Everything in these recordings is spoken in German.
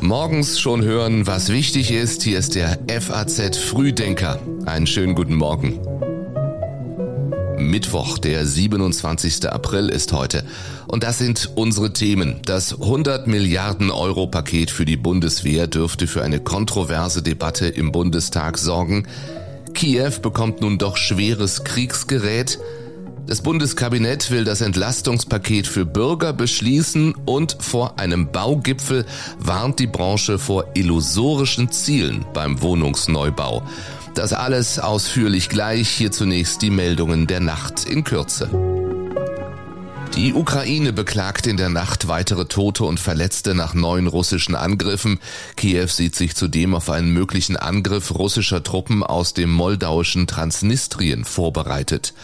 Morgens schon hören, was wichtig ist. Hier ist der FAZ Frühdenker. Einen schönen guten Morgen. Mittwoch, der 27. April ist heute. Und das sind unsere Themen. Das 100 Milliarden Euro Paket für die Bundeswehr dürfte für eine kontroverse Debatte im Bundestag sorgen. Kiew bekommt nun doch schweres Kriegsgerät. Das Bundeskabinett will das Entlastungspaket für Bürger beschließen und vor einem Baugipfel warnt die Branche vor illusorischen Zielen beim Wohnungsneubau. Das alles ausführlich gleich. Hier zunächst die Meldungen der Nacht in Kürze. Die Ukraine beklagt in der Nacht weitere Tote und Verletzte nach neuen russischen Angriffen. Kiew sieht sich zudem auf einen möglichen Angriff russischer Truppen aus dem moldauischen Transnistrien vorbereitet.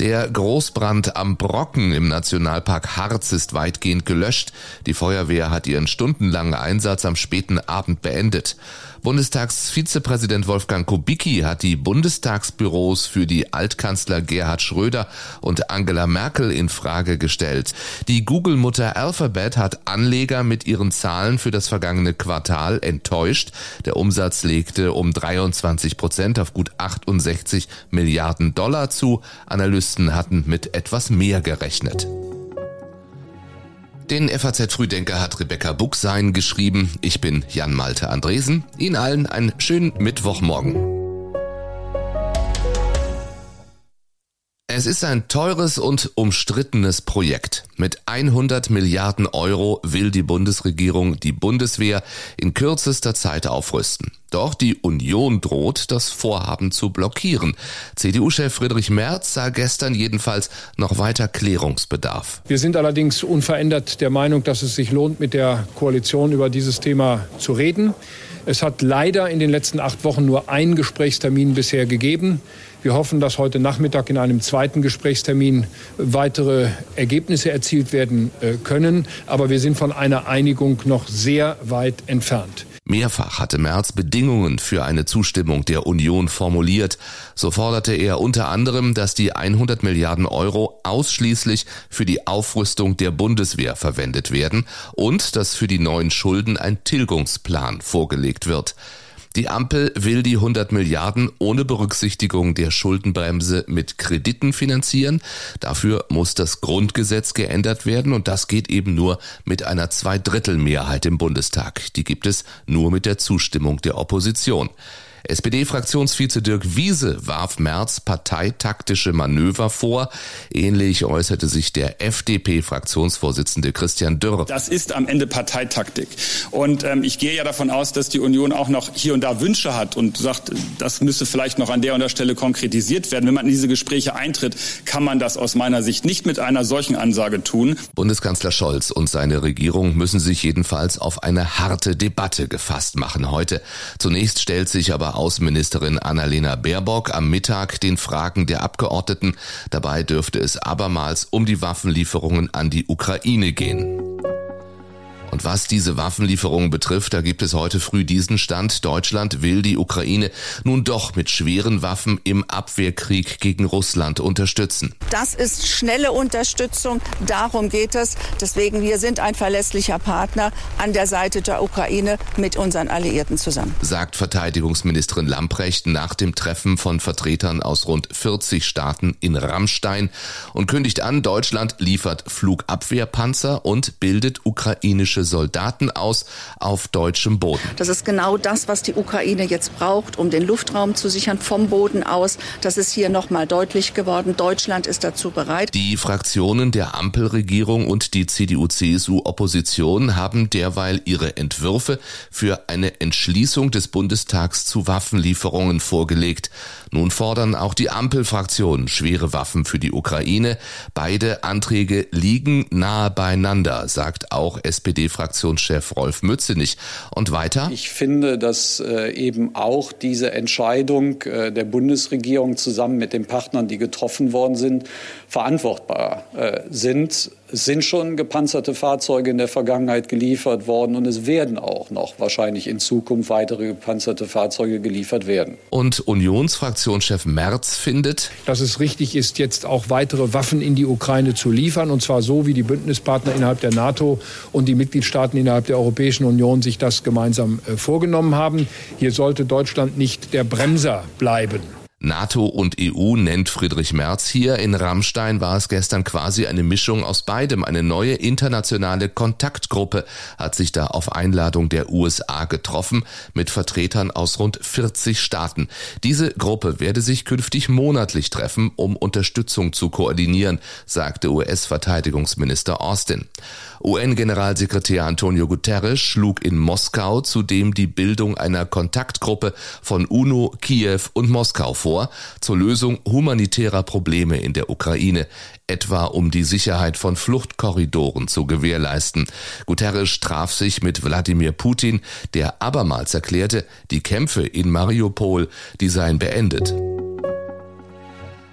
Der Großbrand am Brocken im Nationalpark Harz ist weitgehend gelöscht. Die Feuerwehr hat ihren stundenlangen Einsatz am späten Abend beendet. Bundestagsvizepräsident Wolfgang Kubicki hat die Bundestagsbüros für die Altkanzler Gerhard Schröder und Angela Merkel in Frage gestellt. Die Google-Mutter Alphabet hat Anleger mit ihren Zahlen für das vergangene Quartal enttäuscht. Der Umsatz legte um 23 Prozent auf gut 68 Milliarden Dollar zu. Analysten hatten mit etwas mehr gerechnet. Den FAZ Frühdenker hat Rebecca Buchsein geschrieben. Ich bin Jan Malte Andresen. Ihnen allen einen schönen Mittwochmorgen. Es ist ein teures und umstrittenes Projekt. Mit 100 Milliarden Euro will die Bundesregierung die Bundeswehr in kürzester Zeit aufrüsten. Doch die Union droht, das Vorhaben zu blockieren. CDU-Chef Friedrich Merz sah gestern jedenfalls noch weiter Klärungsbedarf. Wir sind allerdings unverändert der Meinung, dass es sich lohnt, mit der Koalition über dieses Thema zu reden. Es hat leider in den letzten acht Wochen nur einen Gesprächstermin bisher gegeben. Wir hoffen, dass heute Nachmittag in einem zweiten Gesprächstermin weitere Ergebnisse erzielt werden äh, können. Aber wir sind von einer Einigung noch sehr weit entfernt. Mehrfach hatte Merz Bedingungen für eine Zustimmung der Union formuliert. So forderte er unter anderem, dass die 100 Milliarden Euro ausschließlich für die Aufrüstung der Bundeswehr verwendet werden und dass für die neuen Schulden ein Tilgungsplan vorgelegt wird. Die Ampel will die 100 Milliarden ohne Berücksichtigung der Schuldenbremse mit Krediten finanzieren. Dafür muss das Grundgesetz geändert werden und das geht eben nur mit einer Zweidrittelmehrheit im Bundestag. Die gibt es nur mit der Zustimmung der Opposition. SPD-Fraktionsvize Dirk Wiese warf Merz parteitaktische Manöver vor. Ähnlich äußerte sich der FDP-Fraktionsvorsitzende Christian Dürr. Das ist am Ende Parteitaktik. Und ähm, ich gehe ja davon aus, dass die Union auch noch hier und da Wünsche hat und sagt, das müsse vielleicht noch an der und der Stelle konkretisiert werden. Wenn man in diese Gespräche eintritt, kann man das aus meiner Sicht nicht mit einer solchen Ansage tun. Bundeskanzler Scholz und seine Regierung müssen sich jedenfalls auf eine harte Debatte gefasst machen heute. Zunächst stellt sich aber Außenministerin Annalena Baerbock am Mittag den Fragen der Abgeordneten. Dabei dürfte es abermals um die Waffenlieferungen an die Ukraine gehen. Und was diese Waffenlieferungen betrifft, da gibt es heute früh diesen Stand. Deutschland will die Ukraine nun doch mit schweren Waffen im Abwehrkrieg gegen Russland unterstützen. Das ist schnelle Unterstützung. Darum geht es. Deswegen, wir sind ein verlässlicher Partner an der Seite der Ukraine mit unseren Alliierten zusammen. Sagt Verteidigungsministerin Lamprecht nach dem Treffen von Vertretern aus rund 40 Staaten in Rammstein und kündigt an, Deutschland liefert Flugabwehrpanzer und bildet ukrainische Soldaten aus auf deutschem Boden. Das ist genau das, was die Ukraine jetzt braucht, um den Luftraum zu sichern vom Boden aus. Das ist hier nochmal deutlich geworden. Deutschland ist dazu bereit. Die Fraktionen der Ampelregierung und die CDU-CSU-Opposition haben derweil ihre Entwürfe für eine Entschließung des Bundestags zu Waffenlieferungen vorgelegt. Nun fordern auch die Ampelfraktionen schwere Waffen für die Ukraine. Beide Anträge liegen nahe beieinander, sagt auch SPD-Fraktionschef Rolf Mützenich. Und weiter? Ich finde, dass äh, eben auch diese Entscheidung äh, der Bundesregierung zusammen mit den Partnern, die getroffen worden sind, verantwortbar äh, sind Es sind schon gepanzerte Fahrzeuge in der Vergangenheit geliefert worden und es werden auch noch wahrscheinlich in Zukunft weitere gepanzerte Fahrzeuge geliefert werden. Und Unionsfraktionschef Merz findet, dass es richtig ist, jetzt auch weitere Waffen in die Ukraine zu liefern und zwar so, wie die Bündnispartner innerhalb der NATO und die Mitgliedstaaten innerhalb der Europäischen Union sich das gemeinsam äh, vorgenommen haben. Hier sollte Deutschland nicht der Bremser bleiben. NATO und EU nennt Friedrich Merz hier. In Rammstein war es gestern quasi eine Mischung aus beidem. Eine neue internationale Kontaktgruppe hat sich da auf Einladung der USA getroffen mit Vertretern aus rund 40 Staaten. Diese Gruppe werde sich künftig monatlich treffen, um Unterstützung zu koordinieren, sagte US-Verteidigungsminister Austin. UN-Generalsekretär Antonio Guterres schlug in Moskau zudem die Bildung einer Kontaktgruppe von UNO, Kiew und Moskau vor zur Lösung humanitärer Probleme in der Ukraine, etwa um die Sicherheit von Fluchtkorridoren zu gewährleisten. Guterres traf sich mit Wladimir Putin, der abermals erklärte, die Kämpfe in Mariupol, die seien beendet.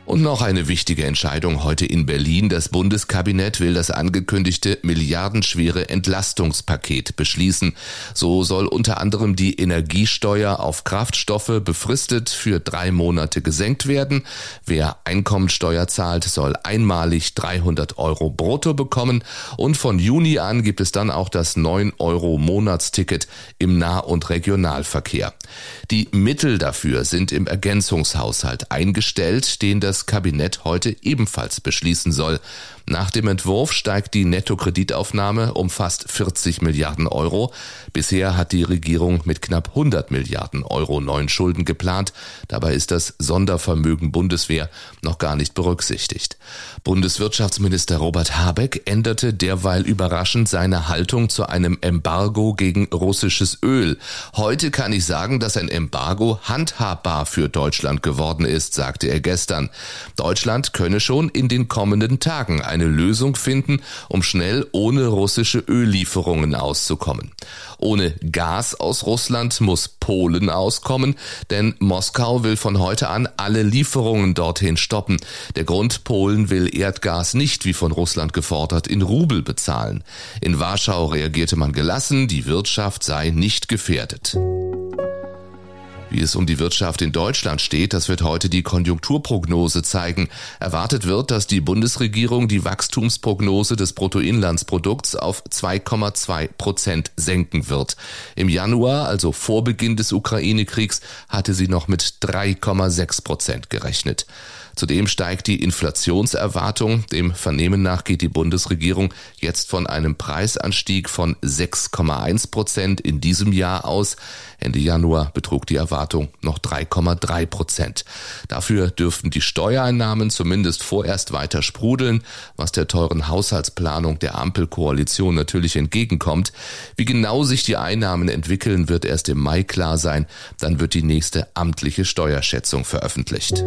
Und noch eine wichtige Entscheidung heute in Berlin. Das Bundeskabinett will das angekündigte milliardenschwere Entlastungspaket beschließen. So soll unter anderem die Energiesteuer auf Kraftstoffe befristet für drei Monate gesenkt werden. Wer Einkommensteuer zahlt, soll einmalig 300 Euro brutto bekommen. Und von Juni an gibt es dann auch das 9 Euro Monatsticket im Nah- und Regionalverkehr. Die Mittel dafür sind im Ergänzungshaushalt eingestellt, den das Kabinett heute ebenfalls beschließen soll. Nach dem Entwurf steigt die Nettokreditaufnahme um fast 40 Milliarden Euro. Bisher hat die Regierung mit knapp 100 Milliarden Euro neuen Schulden geplant. Dabei ist das Sondervermögen Bundeswehr noch gar nicht berücksichtigt. Bundeswirtschaftsminister Robert Habeck änderte derweil überraschend seine Haltung zu einem Embargo gegen russisches Öl. Heute kann ich sagen, dass ein Embargo handhabbar für Deutschland geworden ist, sagte er gestern. Deutschland könne schon in den kommenden Tagen eine Lösung finden, um schnell ohne russische Öllieferungen auszukommen. Ohne Gas aus Russland muss Polen auskommen, denn Moskau will von heute an alle Lieferungen dorthin stoppen. Der Grund, Polen will Erdgas nicht, wie von Russland gefordert, in Rubel bezahlen. In Warschau reagierte man gelassen, die Wirtschaft sei nicht gefährdet. Wie es um die Wirtschaft in Deutschland steht, das wird heute die Konjunkturprognose zeigen. Erwartet wird, dass die Bundesregierung die Wachstumsprognose des Bruttoinlandsprodukts auf 2,2 Prozent senken wird. Im Januar, also vor Beginn des Ukraine-Kriegs, hatte sie noch mit 3,6 Prozent gerechnet. Zudem steigt die Inflationserwartung. Dem Vernehmen nach geht die Bundesregierung jetzt von einem Preisanstieg von 6,1 Prozent in diesem Jahr aus. Ende Januar betrug die Erwartung noch 3,3 Prozent. Dafür dürften die Steuereinnahmen zumindest vorerst weiter sprudeln, was der teuren Haushaltsplanung der Ampelkoalition natürlich entgegenkommt. Wie genau sich die Einnahmen entwickeln, wird erst im Mai klar sein. Dann wird die nächste amtliche Steuerschätzung veröffentlicht.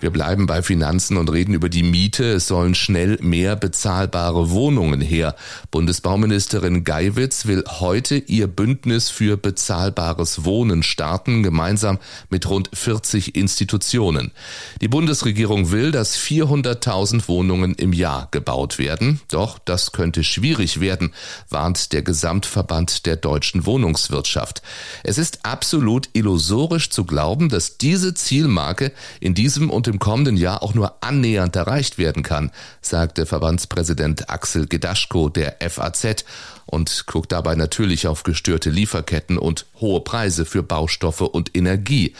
Wir bleiben bei Finanzen und reden über die Miete. Es sollen schnell mehr bezahlbare Wohnungen her. Bundesbauministerin Geiwitz will heute ihr Bündnis für bezahlbares Wohnen starten, gemeinsam mit rund 40 Institutionen. Die Bundesregierung will, dass 400.000 Wohnungen im Jahr gebaut werden. Doch das könnte schwierig werden, warnt der Gesamtverband der deutschen Wohnungswirtschaft. Es ist absolut illusorisch zu glauben, dass diese Zielmarke in diesem und im kommenden Jahr auch nur annähernd erreicht werden kann, sagte Verbandspräsident Axel Gedaschko der FAZ und guckt dabei natürlich auf gestörte Lieferketten und hohe Preise für Baustoffe und Energie.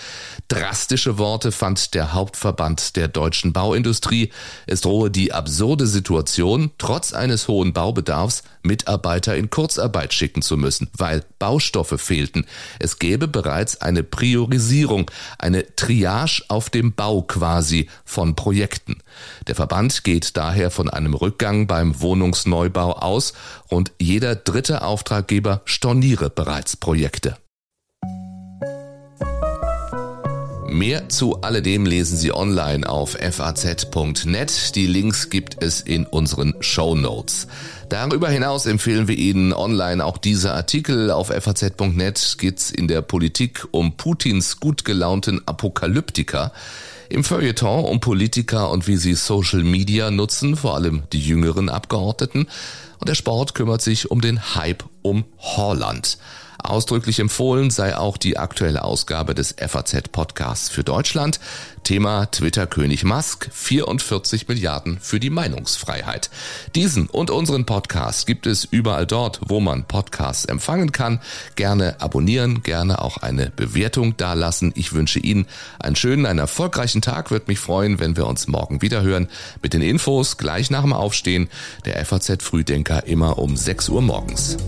Drastische Worte fand der Hauptverband der deutschen Bauindustrie. Es drohe die absurde Situation, trotz eines hohen Baubedarfs Mitarbeiter in Kurzarbeit schicken zu müssen, weil Baustoffe fehlten. Es gäbe bereits eine Priorisierung, eine Triage auf dem Bau quasi von Projekten. Der Verband geht daher von einem Rückgang beim Wohnungsneubau aus. Rund jeder dritte Auftraggeber storniere bereits Projekte. Mehr zu alledem lesen Sie online auf faz.net. Die Links gibt es in unseren Show Notes. Darüber hinaus empfehlen wir Ihnen online auch diese Artikel. Auf faz.net geht's in der Politik um Putins gut gelaunten Apokalyptiker. Im Feuilleton um Politiker und wie sie Social Media nutzen, vor allem die jüngeren Abgeordneten. Und der Sport kümmert sich um den Hype um Holland. Ausdrücklich empfohlen sei auch die aktuelle Ausgabe des FAZ Podcasts für Deutschland. Thema Twitter-König Musk, 44 Milliarden für die Meinungsfreiheit. Diesen und unseren Podcast gibt es überall dort, wo man Podcasts empfangen kann. Gerne abonnieren, gerne auch eine Bewertung dalassen. Ich wünsche Ihnen einen schönen, einen erfolgreichen Tag. Würde mich freuen, wenn wir uns morgen wieder hören mit den Infos gleich nach dem Aufstehen. Der FAZ Frühdenker immer um 6 Uhr morgens.